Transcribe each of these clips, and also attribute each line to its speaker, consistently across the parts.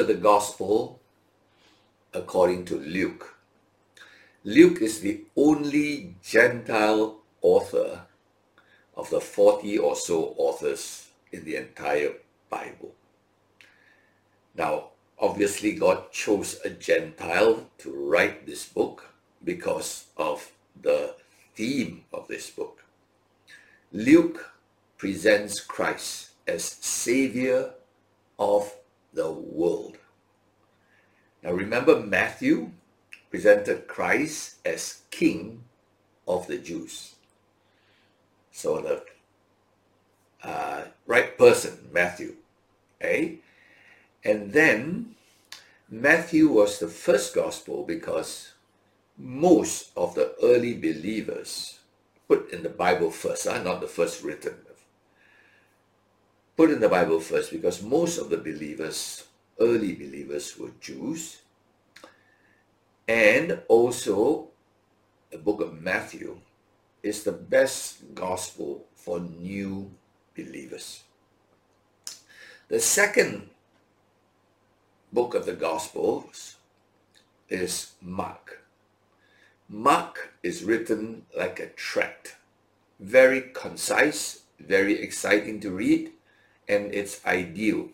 Speaker 1: to the gospel according to Luke. Luke is the only Gentile author of the 40 or so authors in the entire Bible. Now, obviously, God chose a Gentile to write this book because of the theme of this book. Luke presents Christ as Savior of the world. Now, remember, Matthew presented Christ as King of the Jews. So the uh, right person, Matthew. Okay? And then Matthew was the first gospel because most of the early believers put in the Bible first, uh, not the first written. Put in the Bible first because most of the believers, early believers, were Jews. And also, the book of Matthew is the best gospel for new believers. The second book of the Gospels is Mark. Mark is written like a tract, very concise, very exciting to read, and it's ideal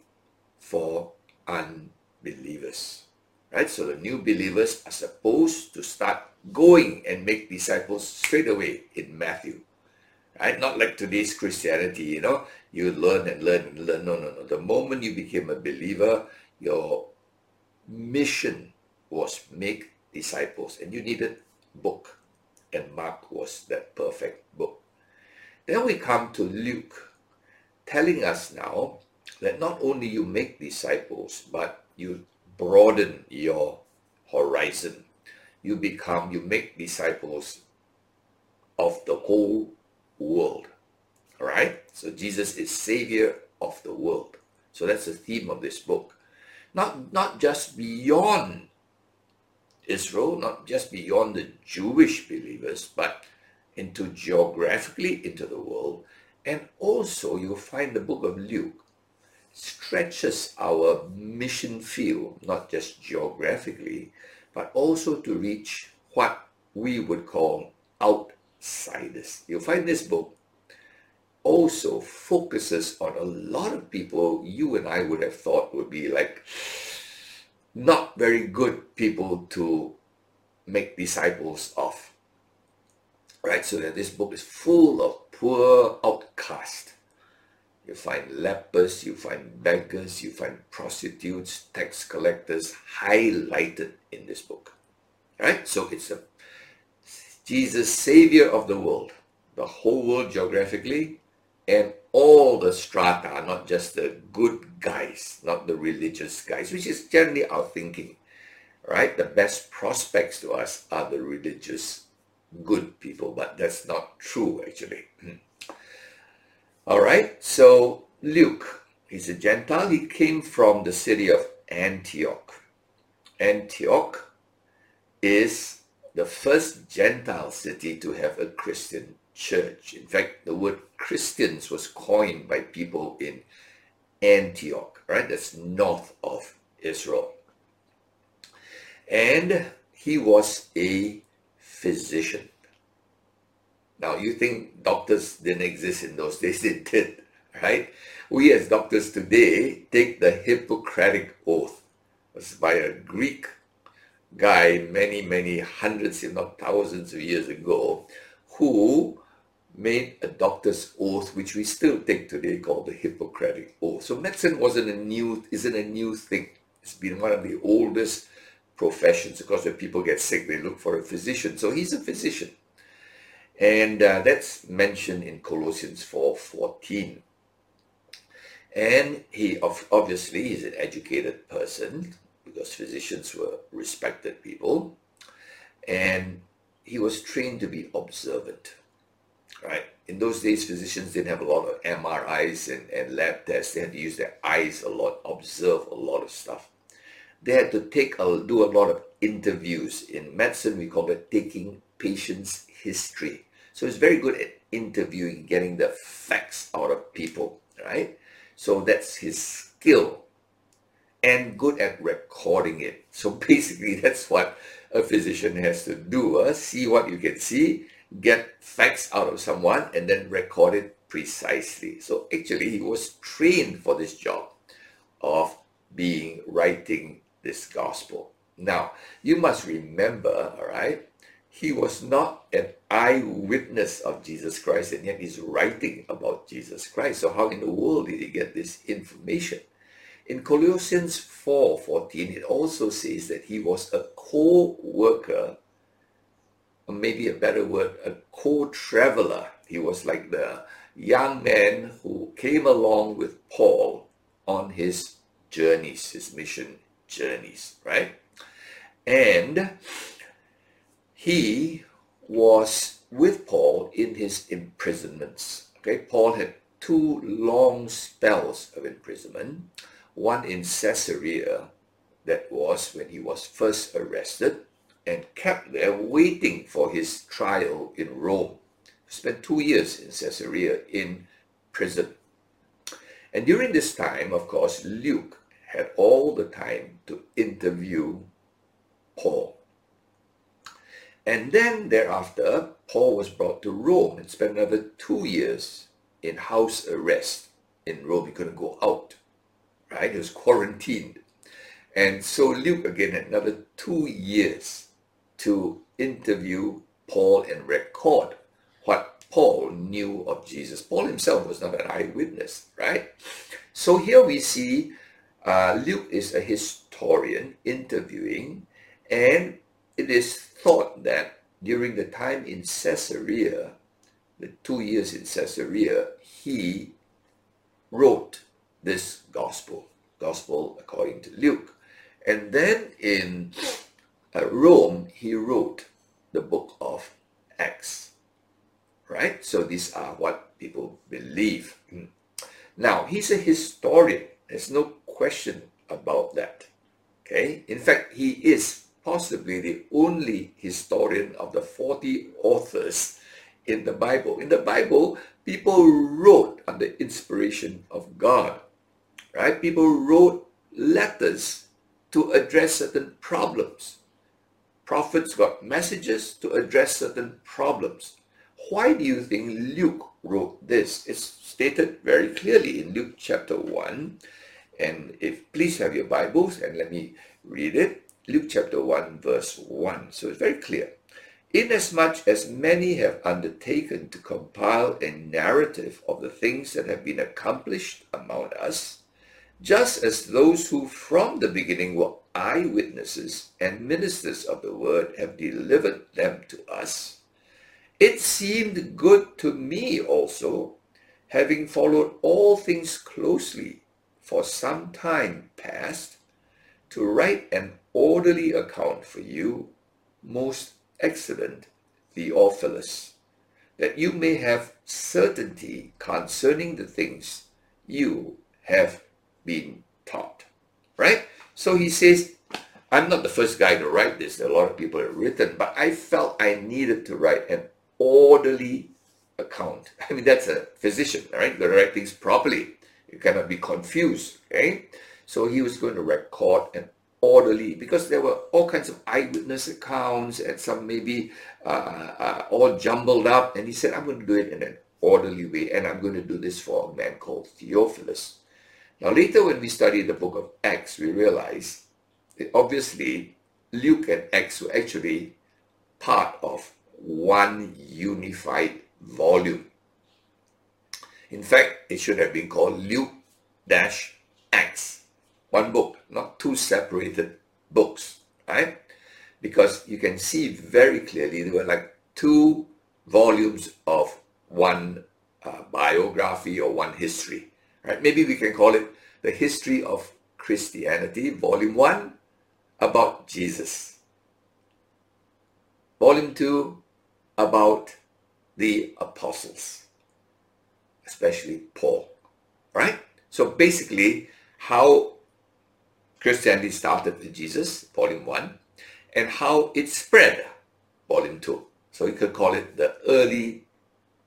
Speaker 1: for unbelievers. Right? So the new believers are supposed to start going and make disciples straight away in Matthew. Right? Not like today's Christianity, you know, you learn and learn and learn. No, no, no. The moment you became a believer, your mission was make disciples and you needed book and Mark was that perfect book. Then we come to Luke telling us now that not only you make disciples but you broaden your horizon. You become, you make disciples of the whole world. All right? So Jesus is Savior of the world. So that's the theme of this book not, not just beyond Israel, not just beyond the Jewish believers, but into geographically into the world. And also you'll find the book of Luke stretches our mission field, not just geographically, but also to reach what we would call outsiders. You'll find this book also focuses on a lot of people you and I would have thought would be like not very good people to make disciples of. Right? So that this book is full of poor outcasts. You find lepers, you find beggars, you find prostitutes, tax collectors highlighted in this book. Right? So it's a Jesus, Savior of the world, the whole world geographically, and all the strata, not just the good guys, not the religious guys, which is generally our thinking, right? The best prospects to us are the religious good people, but that's not true actually. Hmm. all right, so Luke, he's a Gentile. He came from the city of Antioch. Antioch is the first Gentile city to have a Christian church. In fact, the word Christians was coined by people in Antioch, right? That's north of Israel. And he was a physician. Now, you think doctors didn't exist in those days? They did, right? We as doctors today take the Hippocratic Oath. Was by a Greek guy many, many hundreds, if not thousands of years ago, who made a doctor's oath, which we still take today, called the Hippocratic Oath. So medicine wasn't a new, isn't a new thing. It's been one of the oldest professions. because when people get sick, they look for a physician. So he's a physician. And uh, that's mentioned in Colossians 4.14. And he obviously is an educated person because physicians were respected people. And he was trained to be observant right? In those days, physicians didn't have a lot of MRIs and, and lab tests. They had to use their eyes a lot, observe a lot of stuff. They had to take a, do a lot of interviews. In medicine, we call it taking patients' history. So it's very good at interviewing, getting the facts out of people, right? So that's his skill. and good at recording it. So basically, that's what a physician has to do. Uh, see what you can see, get facts out of someone, and then record it precisely. So actually, he was trained for this job of being writing this gospel. Now, you must remember, all right, he was not an eyewitness of Jesus Christ, and yet he's writing about Jesus Christ. So how in the world did he get this information? In Colossians 4:14, it also says that he was a co-worker, or maybe a better word, a co-traveler. He was like the young man who came along with Paul on his journeys, his mission journeys, right? And he was with Paul in his imprisonments. Okay, Paul had two long spells of imprisonment, one in Caesarea, that was when he was first arrested, and kept there waiting for his trial in Rome. Spent two years in Caesarea in prison. And during this time, of course, Luke had all the time to interview Paul. And then thereafter, Paul was brought to Rome and spent another two years in house arrest in Rome. He couldn't go out, right? He was quarantined. And so Luke again had another two years to interview Paul and record what Paul knew of Jesus. Paul himself was not an eyewitness, right? So here we see uh, Luke is a historian interviewing, and it is thought that during the time in Caesarea, the two years in Caesarea, he wrote this gospel, gospel according to Luke. And then in uh, Rome, he wrote the book of Acts. Right? So these are what people believe. Now, he's a historian. There's no question about that. Okay? In fact, he is possibly the only historian of the 40 authors in the Bible. In the Bible, people wrote under inspiration of God. Right? People wrote letters to address certain problems. Prophets got messages to address certain problems. Why do you think Luke wrote this? It's stated very clearly in Luke chapter 1 and if please have your Bibles and let me read it. Luke chapter 1, verse 1. So it's very clear. Inasmuch as many have undertaken to compile a narrative of the things that have been accomplished among us, just as those who from the beginning were eyewitnesses and ministers of the word have delivered them to us, it seemed good to me also, having followed all things closely for some time past to write an orderly account for you, most excellent Theophilus, that you may have certainty concerning the things you have been taught. Right? So he says, I'm not the first guy to write this. A lot of people have written, but I felt I needed to write an orderly account. I mean, that's a physician, right? You got to write things properly. You cannot be confused, okay? So he was going to record an orderly, because there were all kinds of eyewitness accounts and some maybe uh, uh, all jumbled up. And he said, I'm going to do it in an orderly way, and I'm going to do this for a man called Theophilus. Now, later when we study the book of Acts, we realize that obviously Luke and Acts were actually part of one unified volume. In fact, it should have been called Luke dash Acts. One book, not two separated books, right? Because you can see very clearly there were like two volumes of one uh, biography or one history, right? Maybe we can call it the history of Christianity, volume one, about Jesus. Volume two, about the apostles especially Paul, right? So basically, how Christianity started with Jesus, volume 1, and how it spread, volume 2. So you could call it the early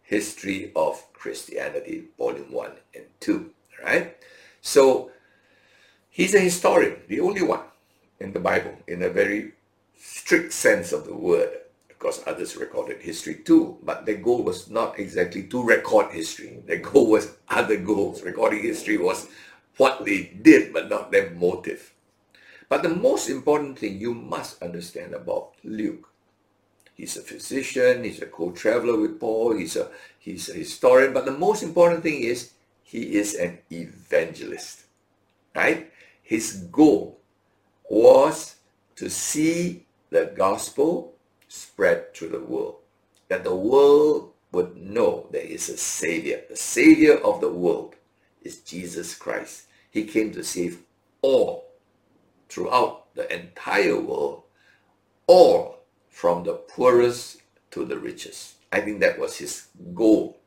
Speaker 1: history of Christianity, volume 1 and 2, right? So He's a historian, the only one in the Bible, in a very strict sense of the word. Of course, others recorded history too, but their goal was not exactly to record history. Their goal was other goals. Recording history was what they did, but not their motive. But the most important thing you must understand about Luke He's a physician, he's a co-traveler with Paul, he's a he's a historian, but the most important thing is he is an evangelist. Right? His goal was to see the gospel spread through the world. That the world would know there is a savior. The savior of the world is Jesus Christ. He came to save all throughout the entire world, all from the poorest to the richest. I think that was his goal,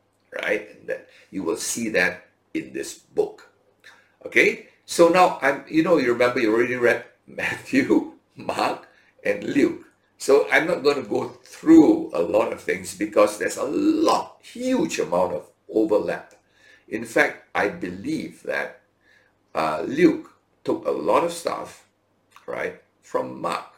Speaker 1: right? And that you will see that in this book. Okay, so now I'm, you know, you remember you already read Matthew, Mark, and Luke. So I'm not going to go through a lot of things because there's a lot, huge amount of overlap. In fact, I believe that uh, Luke took a lot of stuff, right, from Mark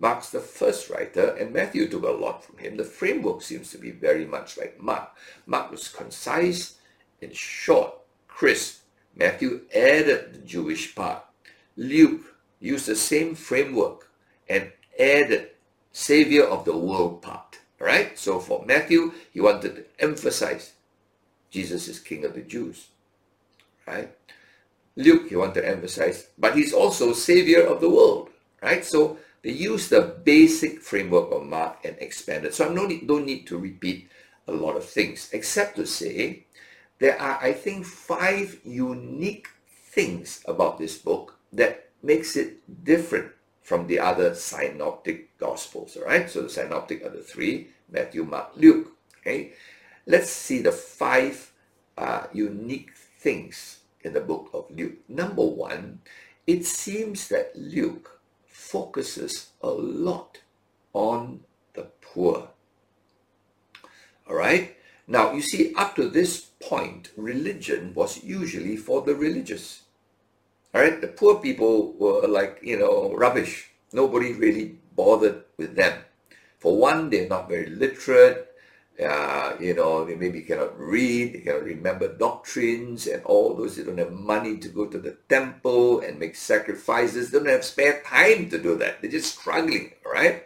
Speaker 1: Mark's the first writer, and Matthew took a lot from him. The framework seems to be very much like Mark. Mark was concise and short, crisp. Matthew added the Jewish part. Luke used the same framework and added Savior of the world part. Right? So for Matthew, he wanted to emphasize Jesus is King of the Jews. Right? Luke, he wanted to emphasize, but he's also Savior of the world. Right? So they use the basic framework of Mark and expanded. So I don't need, don't need to repeat a lot of things, except to say there are, I think, five unique things about this book that makes it different from the other synoptic gospels. All right, so the synoptic are the three: Matthew, Mark, Luke. Okay, let's see the five uh, unique things in the book of Luke. Number one, it seems that Luke focuses a lot on the poor. All right? Now, you see, up to this point, religion was usually for the religious. All right? The poor people were like, you know, rubbish. Nobody really bothered with them. For one, they're not very literate uh, you know, they maybe cannot read, they cannot remember doctrines and all those. They don't have money to go to the temple and make sacrifices. They don't have spare time to do that. They're just struggling, right?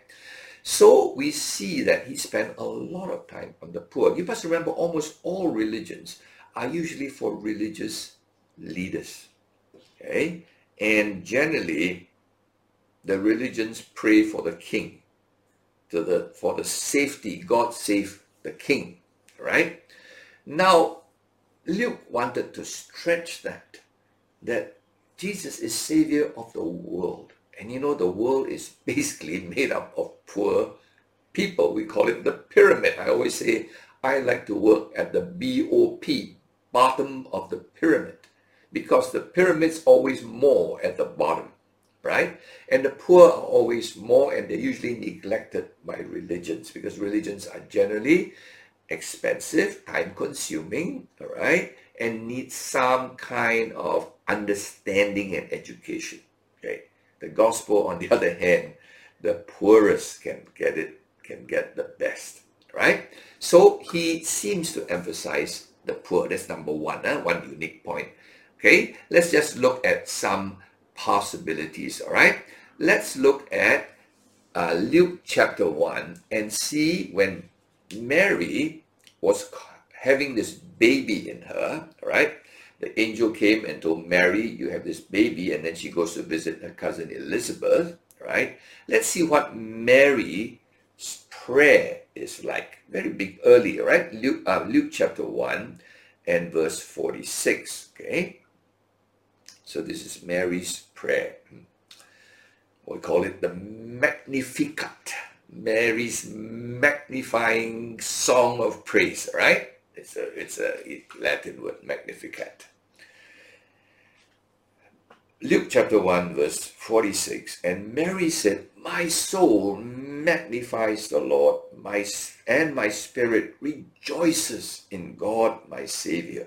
Speaker 1: So we see that he spent a lot of time on the poor. You must remember almost all religions are usually for religious leaders. Okay? And generally, the religions pray for the king, to the for the safety, God save the king, right? Now, Luke wanted to stretch that, that Jesus is savior of the world. And you know, the world is basically made up of poor people. We call it the pyramid. I always say, I like to work at the BOP, bottom of the pyramid, because the pyramid's always more at the bottom right? And the poor are always more and they're usually neglected by religions because religions are generally expensive, time consuming, all right, and need some kind of understanding and education. Okay. The gospel, on the other hand, the poorest can get it, can get the best. Right? So he seems to emphasize the poor. That's number one, huh? one unique point. Okay, let's just look at some possibilities. All right, let's look at uh, Luke chapter 1 and see when Mary was having this baby in her, all right? The angel came and told Mary, you have this baby, and then she goes to visit her cousin Elizabeth, right? Let's see what Mary's prayer is like. Very big early, right? Luke, uh, Luke chapter 1 and verse 46, okay? So this is Mary's prayer. We call it the Magnificat. Mary's magnifying song of praise, right? It's a, it's a Latin word, Magnificat. Luke chapter 1 verse 46, and Mary said, My soul magnifies the Lord, my, and my spirit rejoices in God my Savior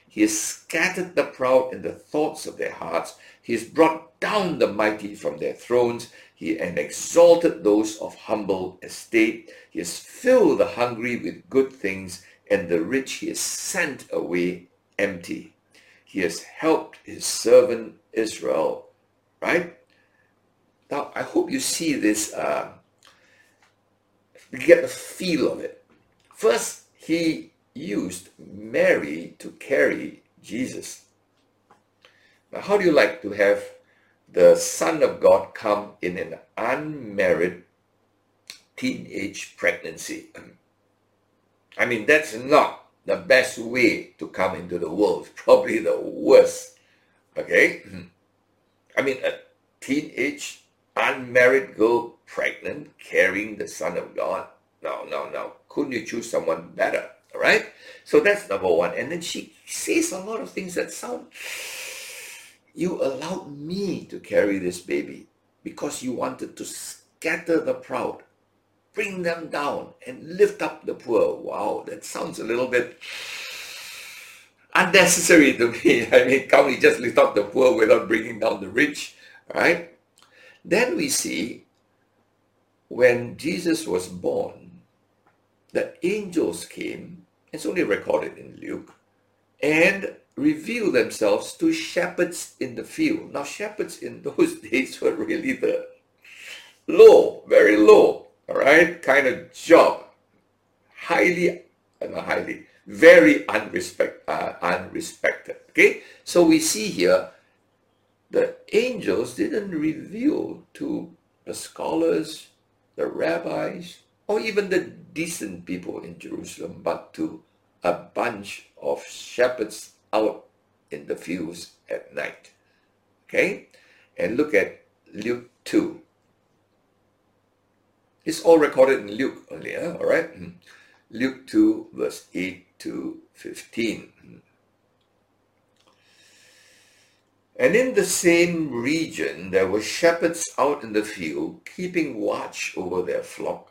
Speaker 1: He has scattered the proud in the thoughts of their hearts. He has brought down the mighty from their thrones. He and exalted those of humble estate. He has filled the hungry with good things, and the rich he has sent away empty. He has helped his servant Israel. Right? Now, I hope you see this, uh, you get the feel of it. First, he used Mary to carry Jesus. Now, how do you like to have the Son of God come in an unmarried teenage pregnancy? I mean, that's not the best way to come into the world. Probably the worst. Okay? I mean, a teenage unmarried girl pregnant carrying the Son of God. No, no, no. Couldn't you choose someone better? Right? So that's number one. And then she says a lot of things that sound you allowed me to carry this baby because you wanted to scatter the proud, bring them down, and lift up the poor. Wow, that sounds a little bit unnecessary to me. I mean, can't we just lift up the poor without bringing down the rich? Right? Then we see when Jesus was born, the angels came, it's only recorded in Luke, and reveal themselves to shepherds in the field. Now, shepherds in those days were really the low, very low, all right, kind of job. Highly, uh, not highly, very unrespect, uh, unrespected. Okay, so we see here the angels didn't reveal to the scholars, the rabbis, or even the decent people in Jerusalem, but to a bunch of shepherds out in the fields at night. Okay? And look at Luke 2. It's all recorded in Luke only, huh? all right? Hmm. Luke 2, verse 8 to 15. And in the same region there were shepherds out in the field, keeping watch over their flock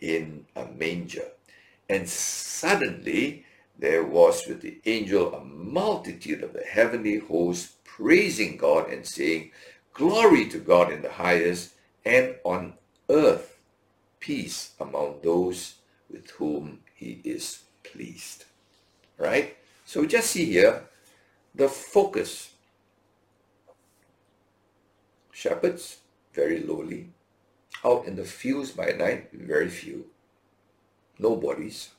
Speaker 1: in a manger. And suddenly there was with the angel a multitude of the heavenly hosts praising God and saying, Glory to God in the highest, and on earth peace among those with whom he is pleased. Right? So just see here the focus. Shepherds, very lowly, out in the fields by night, very few. Nobodies.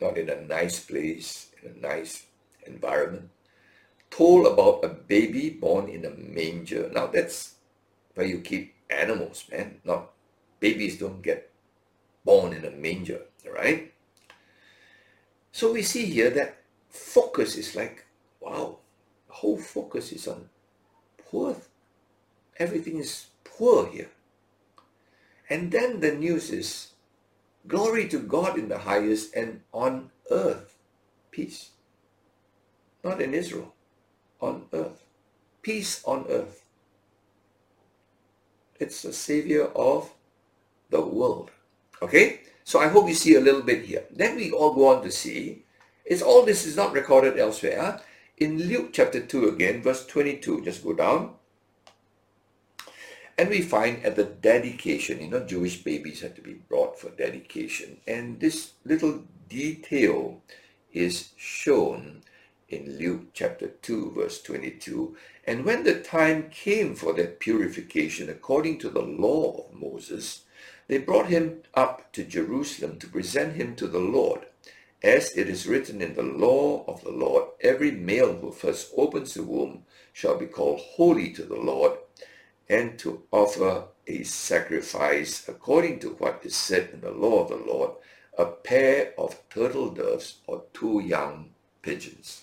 Speaker 1: Not in a nice place, in a nice environment. Told about a baby born in a manger. Now that's where you keep animals, man. Not babies don't get born in a manger, right? So we see here that focus is like, wow, the whole focus is on poor. Everything is poor here. And then the news is glory to God in the highest and on earth peace. Not in Israel, on earth. Peace on earth. It's the Savior of the world. Okay? So I hope you see a little bit here. Then we all go on to see, it's all this is not recorded elsewhere. In Luke chapter 2 again, verse 22, just go down. And we find at the dedication, you know, Jewish babies had to be brought for dedication. And this little detail is shown in Luke chapter 2, verse 22. And when the time came for that purification according to the law of Moses, they brought him up to Jerusalem to present him to the Lord. As it is written in the law of the Lord, every male who first opens the womb shall be called holy to the Lord, and to offer a sacrifice according to what is said in the law of the Lord, a pair of turtle doves or two young pigeons.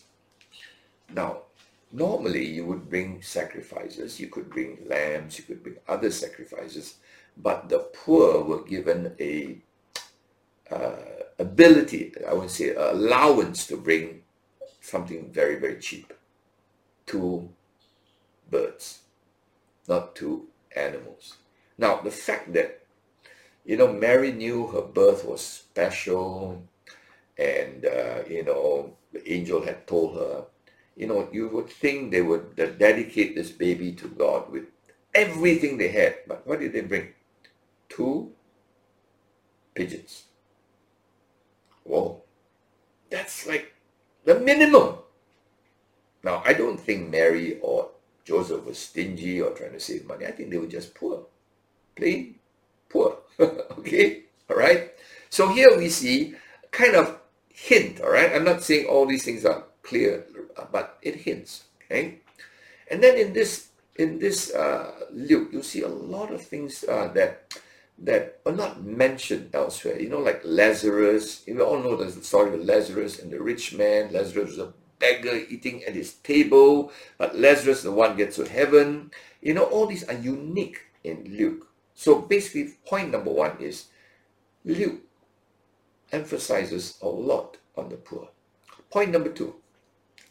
Speaker 1: Now, normally you would bring sacrifices. You could bring lambs, you could bring other sacrifices, but the poor were given a uh, ability, I would say, allowance to bring something very, very cheap. Two birds, not two animals. Now, the fact that, you know, Mary knew her birth was special and, uh, you know, the angel had told her, you know, you would think they would dedicate this baby to God with everything they had. But what did they bring? Two pigeons. Whoa. That's like the minimum. Now, I don't think Mary or Joseph was stingy or trying to save money. I think they were just poor. Plain poor. okay? All right? So here we see kind of hint, all right? I'm not saying all these things are clear, but it hints, okay? And then in this in this uh, Luke, you see a lot of things uh, that that are not mentioned elsewhere. You know, like Lazarus. You all know the story of Lazarus and the rich man. Lazarus was a beggar eating at his table, but Lazarus, the one, gets to heaven. You know, all these are unique in Luke. So basically, point number one is Luke emphasizes a lot on the poor. Point number two,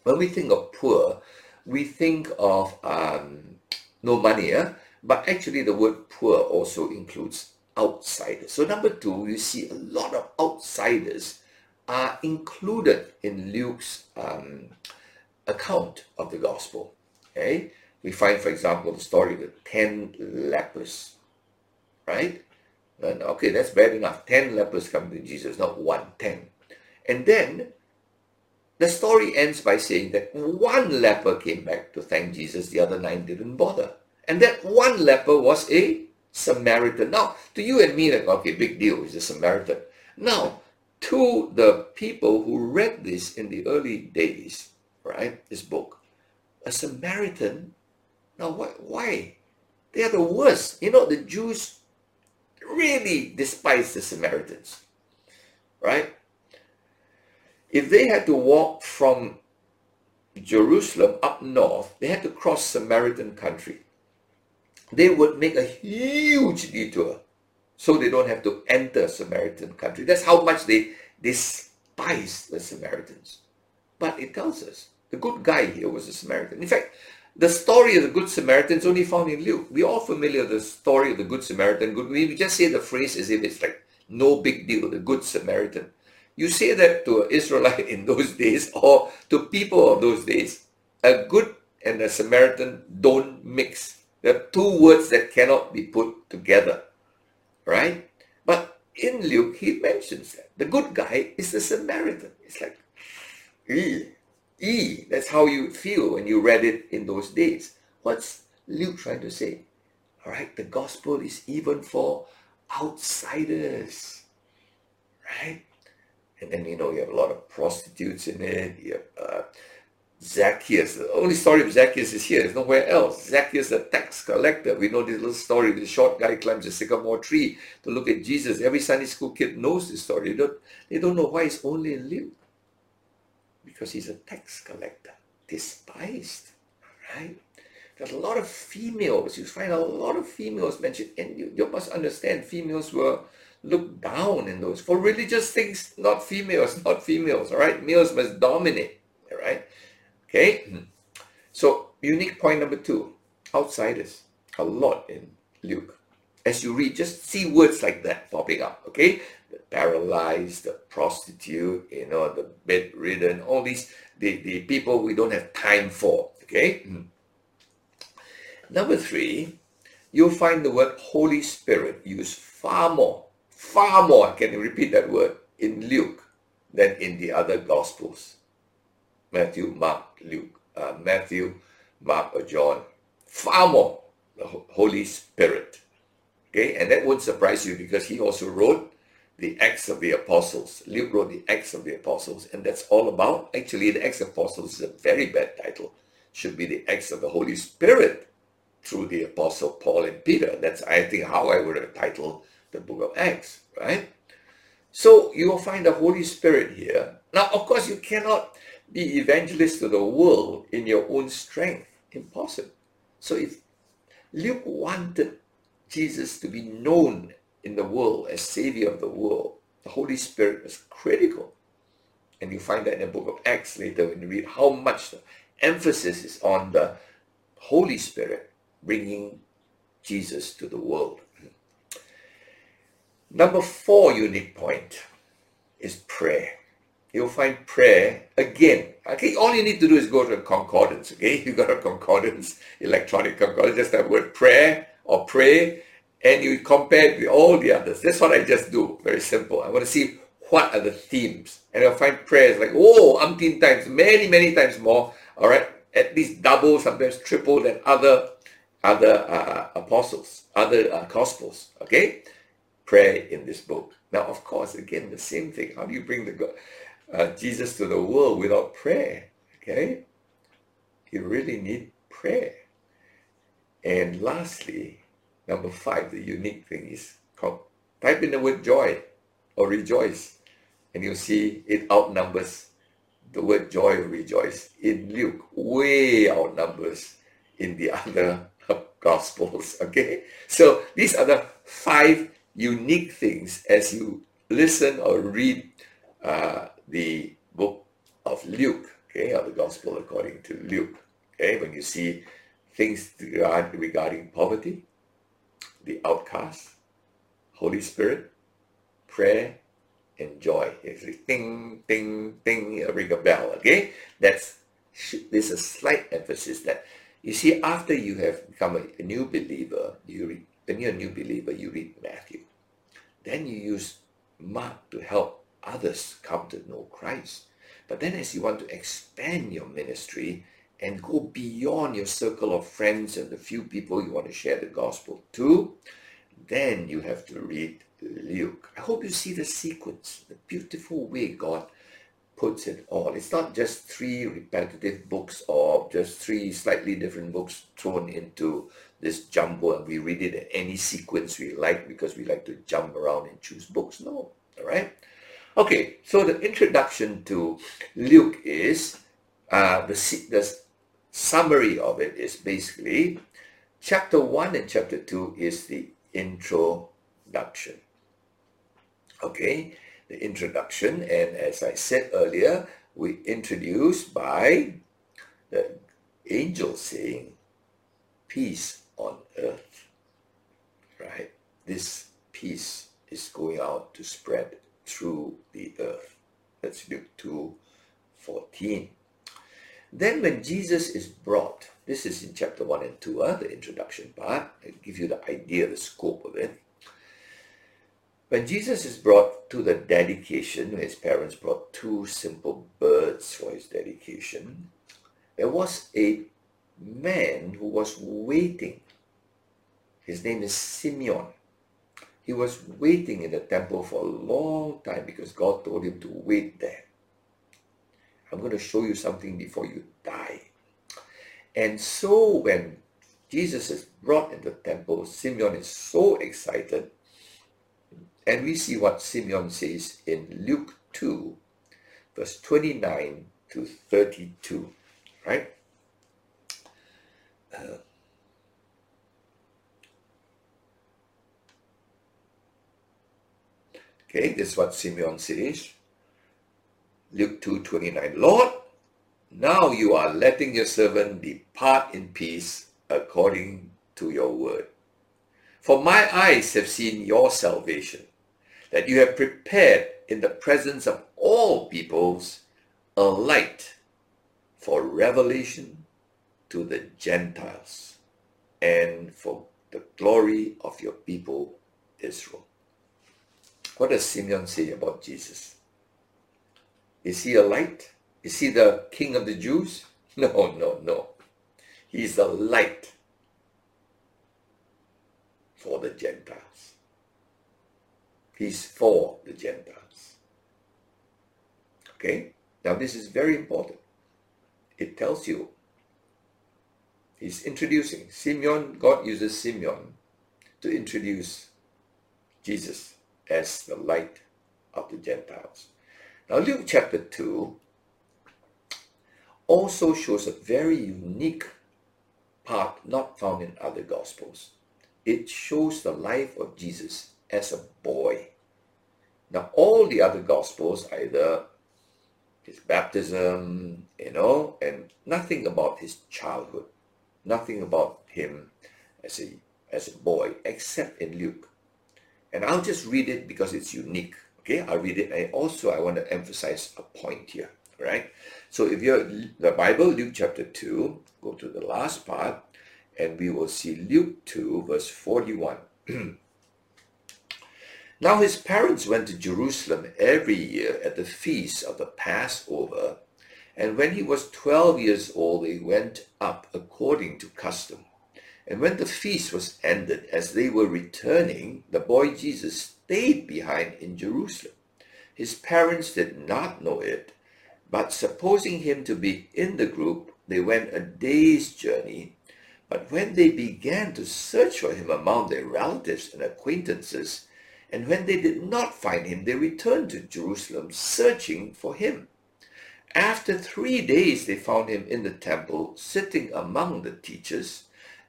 Speaker 1: when we think of poor, we think of um, no money, yeah? but actually the word poor also includes outsiders. So number two, you see a lot of outsiders are included in Luke's um, account of the gospel. Okay, we find, for example, the story of the ten lepers, right? And okay, that's bad enough. Ten lepers come to Jesus, not one, ten. And then the story ends by saying that one leper came back to thank Jesus, the other nine didn't bother. And that one leper was a Samaritan. Now, to you and me, like, okay, big deal, he's a Samaritan. Now, to the people who read this in the early days, right, this book, a Samaritan, now why? why? They are the worst. You know, the Jews really despise the Samaritans, right? If they had to walk from Jerusalem up north, they had to cross Samaritan country. They would make a huge detour so they don't have to enter Samaritan country. That's how much they despise the Samaritans. But it tells us the good guy here was a Samaritan. In fact, the story of the Good Samaritan is only found in Luke. We're all familiar with the story of the Good Samaritan. We just say the phrase as if it's like no big deal, the Good Samaritan. You say that to an Israelite in those days or to people of those days, a good and a Samaritan don't mix. There are two words that cannot be put together right? But in Luke, he mentions that. The good guy is the Samaritan. It's like, ee, ee. That's how you feel when you read it in those days. What's Luke trying to say? All right, the gospel is even for outsiders, right? And then, you know, you have a lot of prostitutes in it. You have uh, Zacchaeus. The only story of Zacchaeus is here. There's nowhere else. Zacchaeus, the tax collector. We know this little story. The short guy climbs a sycamore tree to look at Jesus. Every Sunday school kid knows this story. They don't, they don't know why it's only in Luke. Because he's a tax collector. Despised. Right? There's a lot of females. You find a lot of females mentioned. And you, you must understand females were looked down in those. For religious things, not females, not females. All right? Males must dominate. Okay? So, unique point number two outsiders. A lot in Luke. As you read, just see words like that popping up. Okay? The paralyzed, the prostitute, you know, the bedridden, all these, the, the people we don't have time for. Okay? Hmm. Number three, you'll find the word Holy Spirit used far more, far more, can you repeat that word, in Luke than in the other Gospels. Matthew, Mark, Luke, uh, Matthew, Mark, or John. Far more the Holy Spirit. Okay, and that won't surprise you because he also wrote the Acts of the Apostles. Luke wrote the Acts of the Apostles, and that's all about. Actually, the Acts of Apostles is a very bad title. should be the Acts of the Holy Spirit through the Apostle Paul and Peter. That's, I think, how I would have titled the book of Acts, right? So you will find the Holy Spirit here. Now, of course, you cannot be evangelist to the world in your own strength. Impossible. So if Luke wanted Jesus to be known in the world as Savior of the world, the Holy Spirit was critical. And you find that in the book of Acts later when you read how much the emphasis is on the Holy Spirit bringing Jesus to the world. Number four unique point is prayer. You'll find prayer again. Okay, all you need to do is go to a concordance. Okay, you got a concordance, electronic concordance, just that word prayer or pray, and you compare it with all the others. That's what I just do. Very simple. I want to see what are the themes, and I'll find prayers like oh, umpteen times, many, many times more. All right, at least double, sometimes triple than other other uh, apostles, other uh, gospels. Okay, prayer in this book. Now, of course, again, the same thing. How do you bring the uh, Jesus to the world without prayer? Okay, you really need prayer. And lastly, number five, the unique thing is called type in the word joy or rejoice, and you'll see it outnumbers the word joy or rejoice in Luke, way outnumbers in the other Gospels. Okay, so these are the five unique things as you listen or read uh, the book of Luke, okay, or the Gospel according to Luke. Okay, when you see things regarding poverty, the outcast, Holy Spirit, prayer, and joy. It's like ding, ding, ding, ring a bell. Okay, that's there's a slight emphasis that you see, after you have become a, a new believer, you read, when you're a new believer, you read Matthew. Then you use Mark to help others come to know Christ. But then as you want to expand your ministry and go beyond your circle of friends and the few people you want to share the gospel to, then you have to read Luke. I hope you see the sequence, the beautiful way God puts it all. It's not just three repetitive books or just three slightly different books thrown into this jumbo and we read it in any sequence we like because we like to jump around and choose books. No, all right? Okay, so the introduction to Luke is, uh, the, the summary of it is basically chapter 1 and chapter 2 is the introduction. Okay, the introduction. And as I said earlier, we introduced by the angel saying, peace on earth. Right? This peace is going out to spread through the earth. That's Luke 2, 14. Then when Jesus is brought, this is in chapter 1 and 2, uh, the introduction part, I give you the idea, the scope of it. When Jesus is brought to the dedication, his parents brought two simple birds for his dedication, there was a man who was waiting. His name is Simeon. He was waiting in the temple for a long time because God told him to wait there. I'm going to show you something before you die. And so when Jesus is brought into the temple, Simeon is so excited and we see what Simeon says in Luke 2, verse 29 to 32, right? Uh, okay, this is what Simeon says. Luke 2, 29. Lord, now you are letting your servant depart in peace according to your word. For my eyes have seen your salvation that you have prepared in the presence of all peoples a light for revelation to the Gentiles and for the glory of your people Israel. What does Simeon say about Jesus? Is he a light? Is he the king of the Jews? No, no, no. He's the light for the Gentiles. He's for the Gentiles. Okay? Now, this is very important. It tells you he's introducing. Simeon, God uses Simeon to introduce Jesus as the light of the Gentiles. Now, Luke chapter 2 also shows a very unique part not found in other Gospels. It shows the life of Jesus as a boy. Now, all the other Gospels, either his baptism, you know, and nothing about his childhood, nothing about him as a as a boy, except in Luke. And I'll just read it because it's unique. Okay, I'll read it. And also, I want to emphasize a point here. Right. So, if you're the Bible, Luke chapter two, go to the last part, and we will see Luke two, verse forty-one. Now his parents went to Jerusalem every year at the feast of the Passover, and when he was twelve years old, they went up according to custom. And when the feast was ended, as they were returning, the boy Jesus stayed behind in Jerusalem. His parents did not know it, but supposing him to be in the group, they went a day's journey. But when they began to search for him among their relatives and acquaintances, and when they did not find him, they returned to Jerusalem searching for him. After three days, they found him in the temple, sitting among the teachers,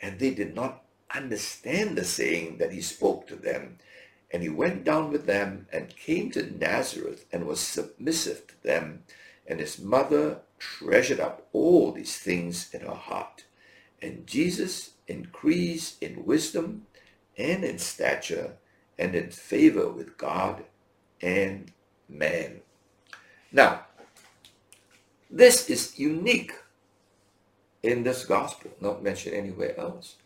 Speaker 1: And they did not understand the saying that he spoke to them. And he went down with them and came to Nazareth and was submissive to them. And his mother treasured up all these things in her heart. And Jesus increased in wisdom and in stature and in favor with God and man. Now, this is unique in this gospel, not mentioned anywhere else.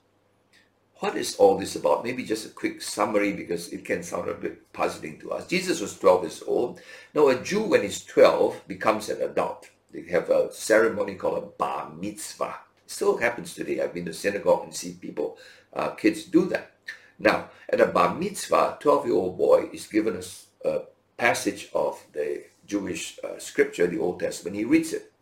Speaker 1: What is all this about? Maybe just a quick summary because it can sound a bit puzzling to us. Jesus was 12 years old. Now, a Jew, when he's 12, becomes an adult. They have a ceremony called a bar mitzvah. It still happens today. I've been to synagogue and see people, uh, kids do that. Now, at a bar mitzvah, 12-year-old boy is given a, a, passage of the Jewish uh, scripture, the Old Testament. He reads it.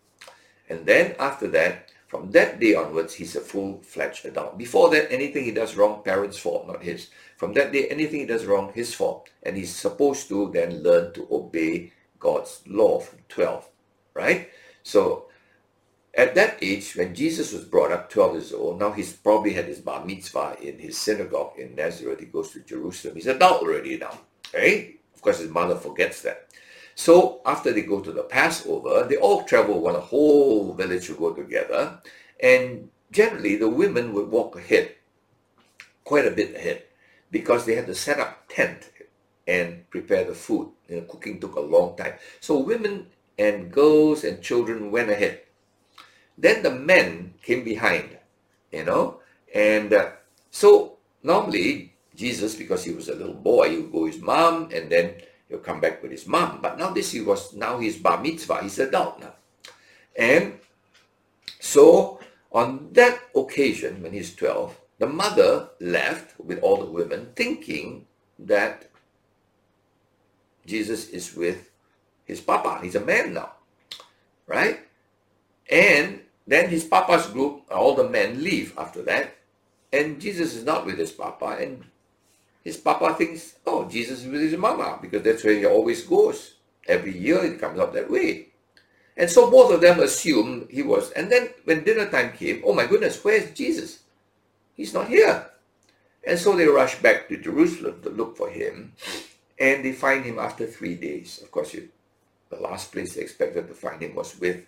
Speaker 1: And then after that, from that day onwards, he's a full-fledged adult. Before that, anything he does wrong, parents' fault, not his. From that day, anything he does wrong, his fault. And he's supposed to then learn to obey God's law from 12, right? So at that age, when Jesus was brought up 12 years old, now he's probably had his bar mitzvah in his synagogue in Nazareth. He goes to Jerusalem. He's adult already now. Okay? Of course, his mother forgets that. So after they go to the Passover, they all travel when a whole village will go together. And generally, the women would walk ahead, quite a bit ahead, because they had to set up tent and prepare the food. You know, cooking took a long time. So women and girls and children went ahead then the men came behind, you know. And uh, so normally Jesus, because he was a little boy, he would go with his mom and then he'll come back with his mom. But now this he was, now he's bar mitzvah, he's a adult now. And so on that occasion, when he's 12, the mother left with all the women thinking that Jesus is with his papa. He's a man now, right? And then his papa's group, all the men leave after that. And Jesus is not with his papa. And his papa thinks, oh, Jesus is with his mama because that's where he always goes. Every year it comes up that way. And so both of them assume he was. And then when dinner time came, oh my goodness, where's Jesus? He's not here. And so they rush back to Jerusalem to look for him. And they find him after three days. Of course, you, the last place they expected to find him was with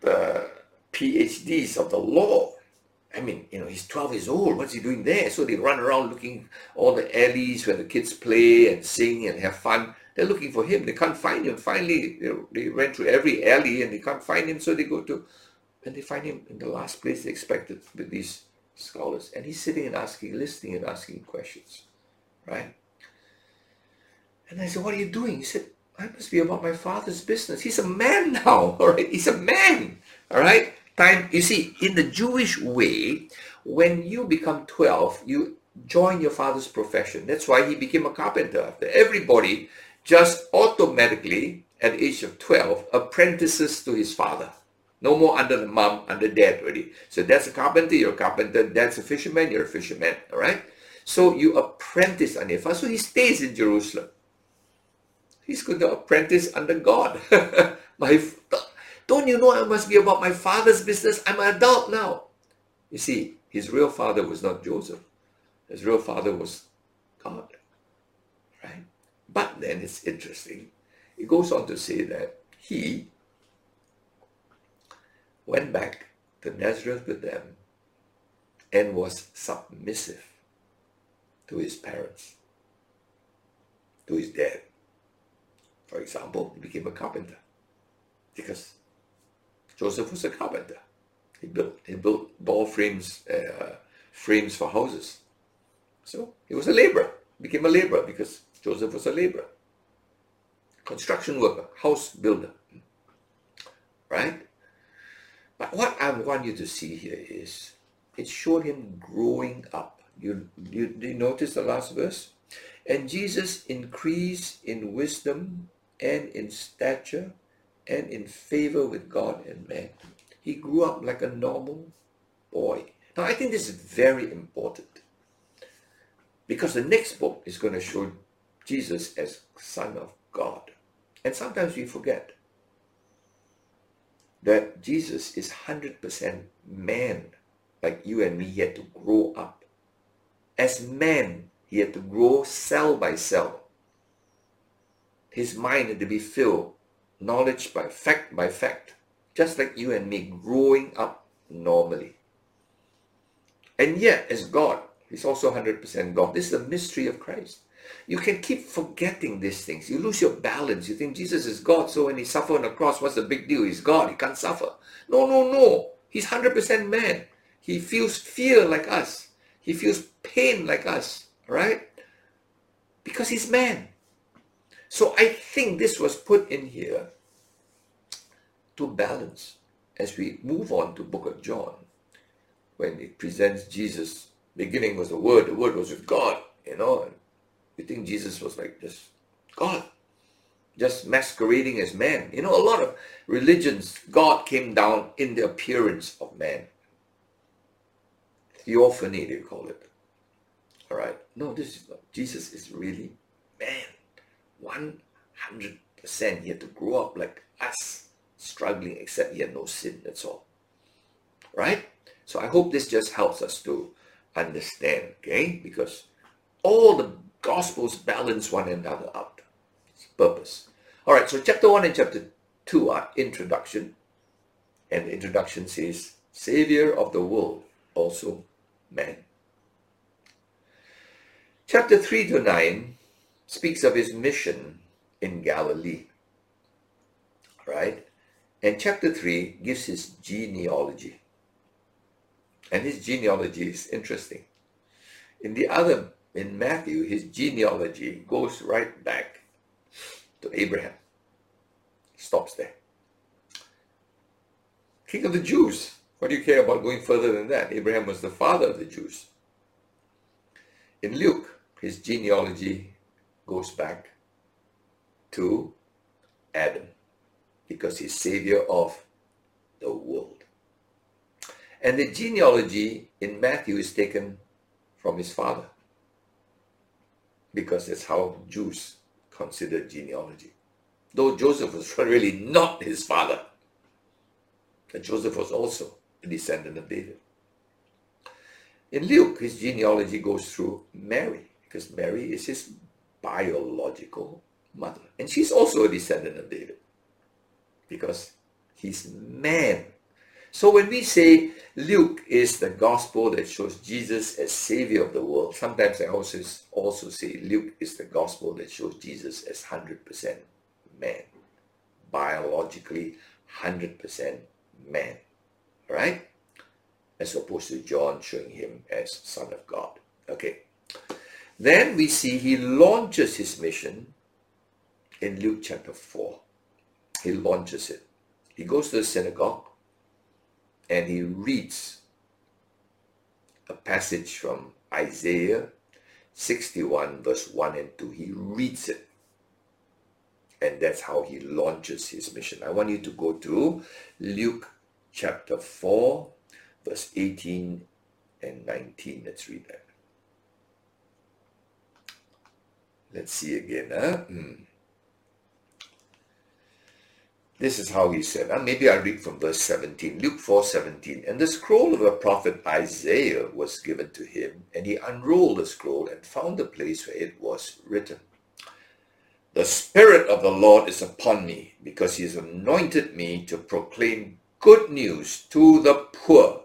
Speaker 1: the PhDs of the law. I mean, you know, he's 12 years old. What's he doing there? So they run around looking all the alleys where the kids play and sing and have fun. They're looking for him. They can't find him. Finally, know, they went through every alley and they can't find him. So they go to, and they find him in the last place they expected with these scholars. And he's sitting and asking, listening and asking questions, right? And I said, what are you doing? He said, I must be about my father's business. He's a man now, all right? He's a man, all right? Time, you see, in the Jewish way, when you become 12, you join your father's profession. That's why he became a carpenter. after Everybody just automatically, at the age of 12, apprentices to his father. No more under the mom, under dad already. So that's a carpenter, you're a carpenter. That's a fisherman, you're a fisherman, all right? So you apprentice under your father. So he stays in Jerusalem. He's going to apprentice under God. my, don't you know I must be about my father's business? I'm an adult now. You see, his real father was not Joseph. His real father was God. Right? But then it's interesting. It goes on to say that he went back to Nazareth with them and was submissive to his parents, to his dad. For example, he became a carpenter because Joseph was a carpenter. He built he built ball frames uh, frames for houses. So he was a laborer. Became a laborer because Joseph was a laborer. Construction worker, house builder. Right? But what I want you to see here is it showed him growing up. You, you, you notice the last verse? And Jesus increased in wisdom and in stature and in favor with God and man. He grew up like a normal boy. Now, I think this is very important because the next book is going to show Jesus as Son of God. And sometimes we forget that Jesus is 100% man, like you and me. He had to grow up. As man, he had to grow cell by cell his mind had to be filled, knowledge by fact by fact, just like you and me growing up normally. And yet, as God, he's also 100% God. This is the mystery of Christ. You can keep forgetting these things. You lose your balance. You think Jesus is God, so when he suffered on the cross, what's the big deal? He's God. He can't suffer. No, no, no. He's 100% man. He feels fear like us. He feels pain like us, right? Because he's man. So I think this was put in here to balance as we move on to book of John when it presents Jesus. Beginning was the Word, the Word was with God, you know. And you think Jesus was like just God, just masquerading as man. You know, a lot of religions, God came down in the appearance of man. Theophany, they call it. All right. No, this is not. Jesus is really man. 100%. He had to grow up like us, struggling, except he had no sin. That's all. Right? So I hope this just helps us to understand, okay? Because all the Gospels balance one another out. It's purpose. All right, so chapter 1 and chapter 2 are introduction. And the introduction says, Savior of the world, also man. Chapter 3 to 9 speaks of his mission in Galilee. Right? And chapter 3 gives his genealogy. And his genealogy is interesting. In the other, in Matthew, his genealogy goes right back to Abraham. Stops there. King of the Jews. What do you care about going further than that? Abraham was the father of the Jews. In Luke, his genealogy goes back to Adam because he's savior of the world. And the genealogy in Matthew is taken from his father because that's how Jews consider genealogy. Though Joseph was really not his father, but Joseph was also a descendant of David. In Luke, his genealogy goes through Mary because Mary is his biological mother. And she's also a descendant of David because He's man. So when we say Luke is the gospel that shows Jesus as savior of the world, sometimes I also also say Luke is the gospel that shows Jesus as 100% man, biologically 100% man, right? As opposed to John showing him as son of God. Okay. Then we see he launches his mission in Luke chapter 4. He launches it. He goes to the synagogue and he reads a passage from Isaiah 61 verse 1 and 2. He reads it. And that's how he launches his mission. I want you to go to Luke chapter 4 verse 18 and 19. Let's read that. Let's see again. Huh? Mm. This is how he said. Uh, maybe I'll read from verse 17. Luke 4 17. And the scroll of the prophet Isaiah was given to him, and he unrolled the scroll and found the place where it was written. The Spirit of the Lord is upon me, because he has anointed me to proclaim good news to the poor.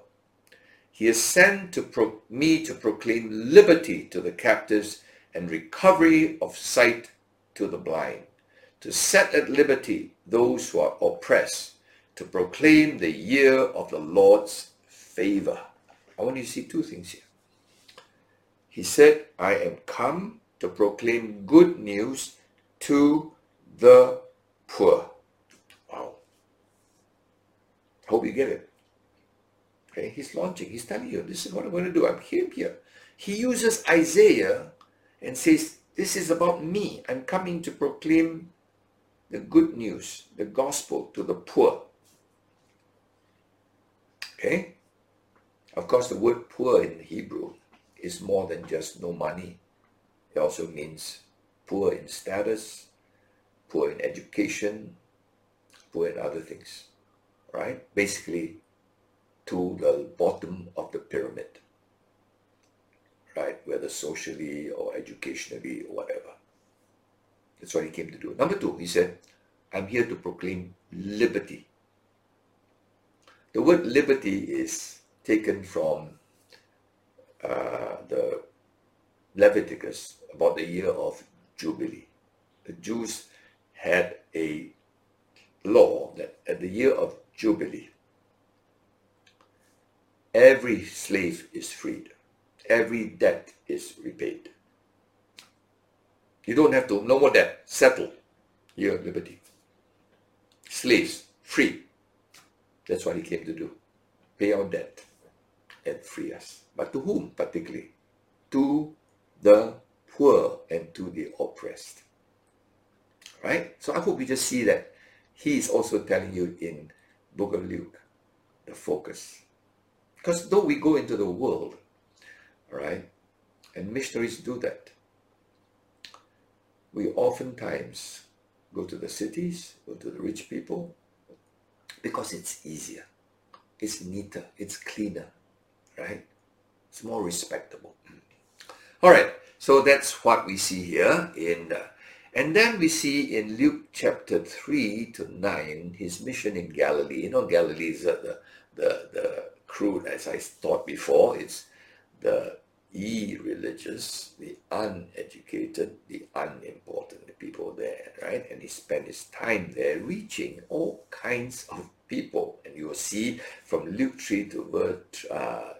Speaker 1: He has sent to pro- me to proclaim liberty to the captives and recovery of sight to the blind, to set at liberty those who are oppressed, to proclaim the year of the Lord's favor. I want you to see two things here. He said, I am come to proclaim good news to the poor. Wow. Hope you get it. Okay, he's launching. He's telling you, this is what I'm going to do. I'm here, here. He uses Isaiah and says, This is about me. I'm coming to proclaim the good news, the gospel to the poor. Okay? Of course, the word poor in Hebrew is more than just no money. It also means poor in status, poor in education, poor in other things. Right? Basically, to the bottom of the pyramid right? Whether socially or educationally or whatever. That's what he came to do. Number two, he said, I'm here to proclaim liberty. The word liberty is taken from uh, the Leviticus about the year of Jubilee. The Jews had a law that at the year of Jubilee, every slave is freed every debt is repaid. You don't have to, no more debt, settle your liberty. Slaves, free. That's what he came to do. Pay our debt and free us. But to whom particularly? To the poor and to the oppressed. Right? So I hope we just see that he is also telling you in book of Luke, the focus. Because though we go into the world, right? And missionaries do that. We oftentimes go to the cities, go to the rich people, because it's easier, it's neater, it's cleaner, right? It's more respectable. All right, so that's what we see here in, uh, and then we see in Luke chapter three to nine his mission in Galilee. You know, Galilee is uh, the the the crude, as I thought before. It's the irreligious, the uneducated, the unimportant, the people there, right? And he spent his time there reaching all kinds of people. And you will see from Luke 3 to verse uh,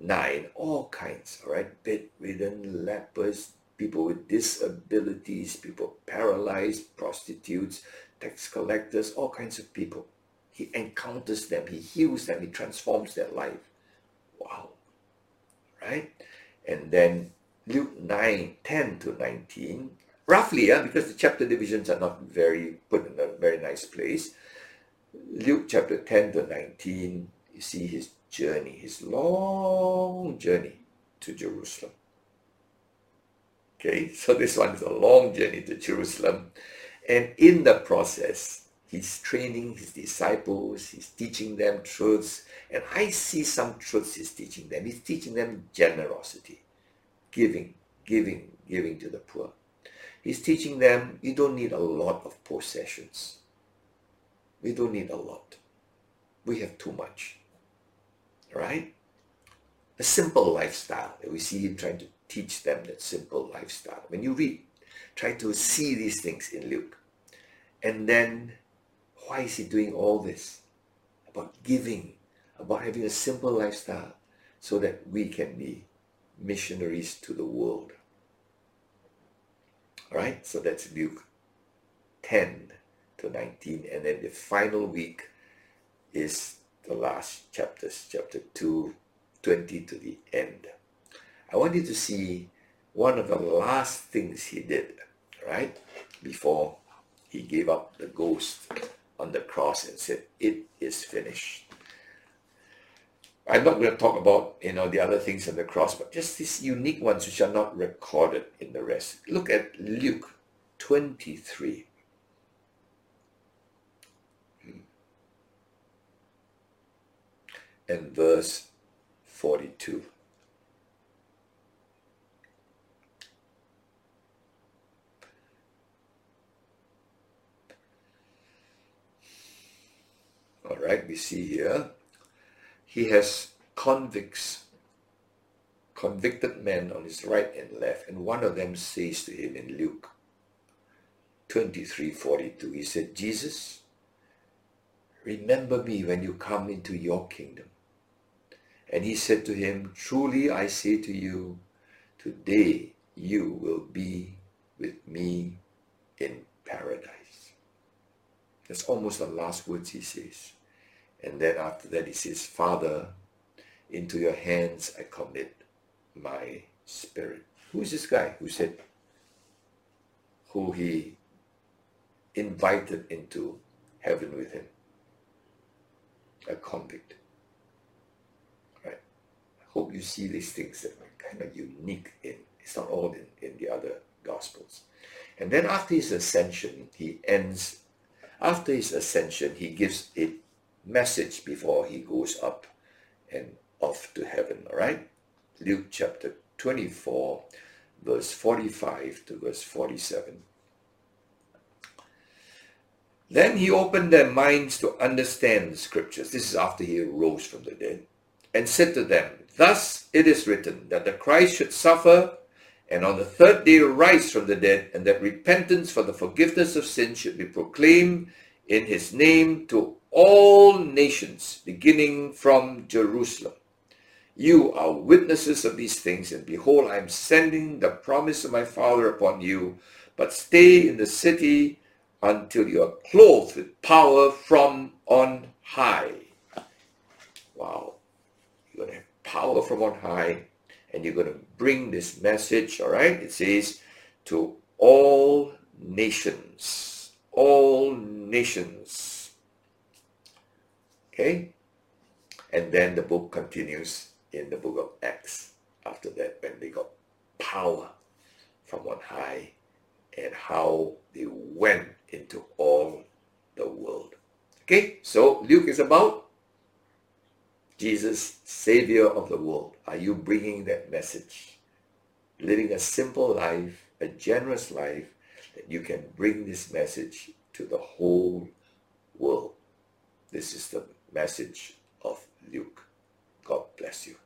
Speaker 1: 9, all kinds, all right? Bedridden, lepers, people with disabilities, people paralyzed, prostitutes, tax collectors, all kinds of people. He encounters them, he heals them, he transforms their life. Right? And then Luke 9, 10 to 19, roughly, yeah, because the chapter divisions are not very put in a very nice place. Luke chapter 10 to 19, you see his journey, his long journey to Jerusalem. Okay, so this one is a long journey to Jerusalem. And in the process, he's training his disciples, he's teaching them truths, and I see some truths he's teaching them. He's teaching them generosity, giving, giving, giving to the poor. He's teaching them you don't need a lot of possessions. We don't need a lot. we have too much. Right? A simple lifestyle. And We see him trying to teach them that simple lifestyle. When you read, try to see these things in Luke. And then, why is he doing all this? About giving, about having a simple lifestyle so that we can be missionaries to the world. All right, so that's Luke 10 to 19. And then the final week is the last chapters, chapter 2, 20 to the end. I want you to see one of the last things he did, right? Before he gave up the ghost on the cross and said, It is finished. I'm not going to talk about you know the other things on the cross, but just these unique ones which are not recorded in the rest. Look at Luke 23. Hmm. And verse 42. All right, we see here he has convicts, convicted men on his right and left, and one of them says to him in Luke 23:42, he said, Jesus, remember me when you come into your kingdom. And he said to him, Truly I say to you, today you will be with me in paradise. That's almost the last words he says. And then after that, he says, Father, into your hands I commit my spirit. Who is this guy who said, who he invited into heaven with him? A convict. Right? I hope you see these things that are kind of unique in, it's not all in, in the other gospels. And then after his ascension, he ends, after his ascension, he gives it message before he goes up and off to heaven. All right? Luke chapter 24, verse 45 to verse 47. Then he opened their minds to understand the scriptures. This is after he rose from the dead. And said to them, Thus it is written that the Christ should suffer and on the third day rise from the dead, and that repentance for the forgiveness of sins should be proclaimed in his name to all nations, beginning from Jerusalem. You are witnesses of these things, and behold, I am sending the promise of my Father upon you, but stay in the city until you are clothed with power from on high. Wow. You're going to have power from on high, and you're going to bring this message, all right? It says, to all nations. All nations Okay? And then the book continues in the book of Acts after that when they got power from on high and how they went into all the world. Okay, so Luke is about Jesus, Savior of the world. Are you bringing that message? Living a simple life, a generous life, that you can bring this message to the whole world. This is the message of Luke. God bless you.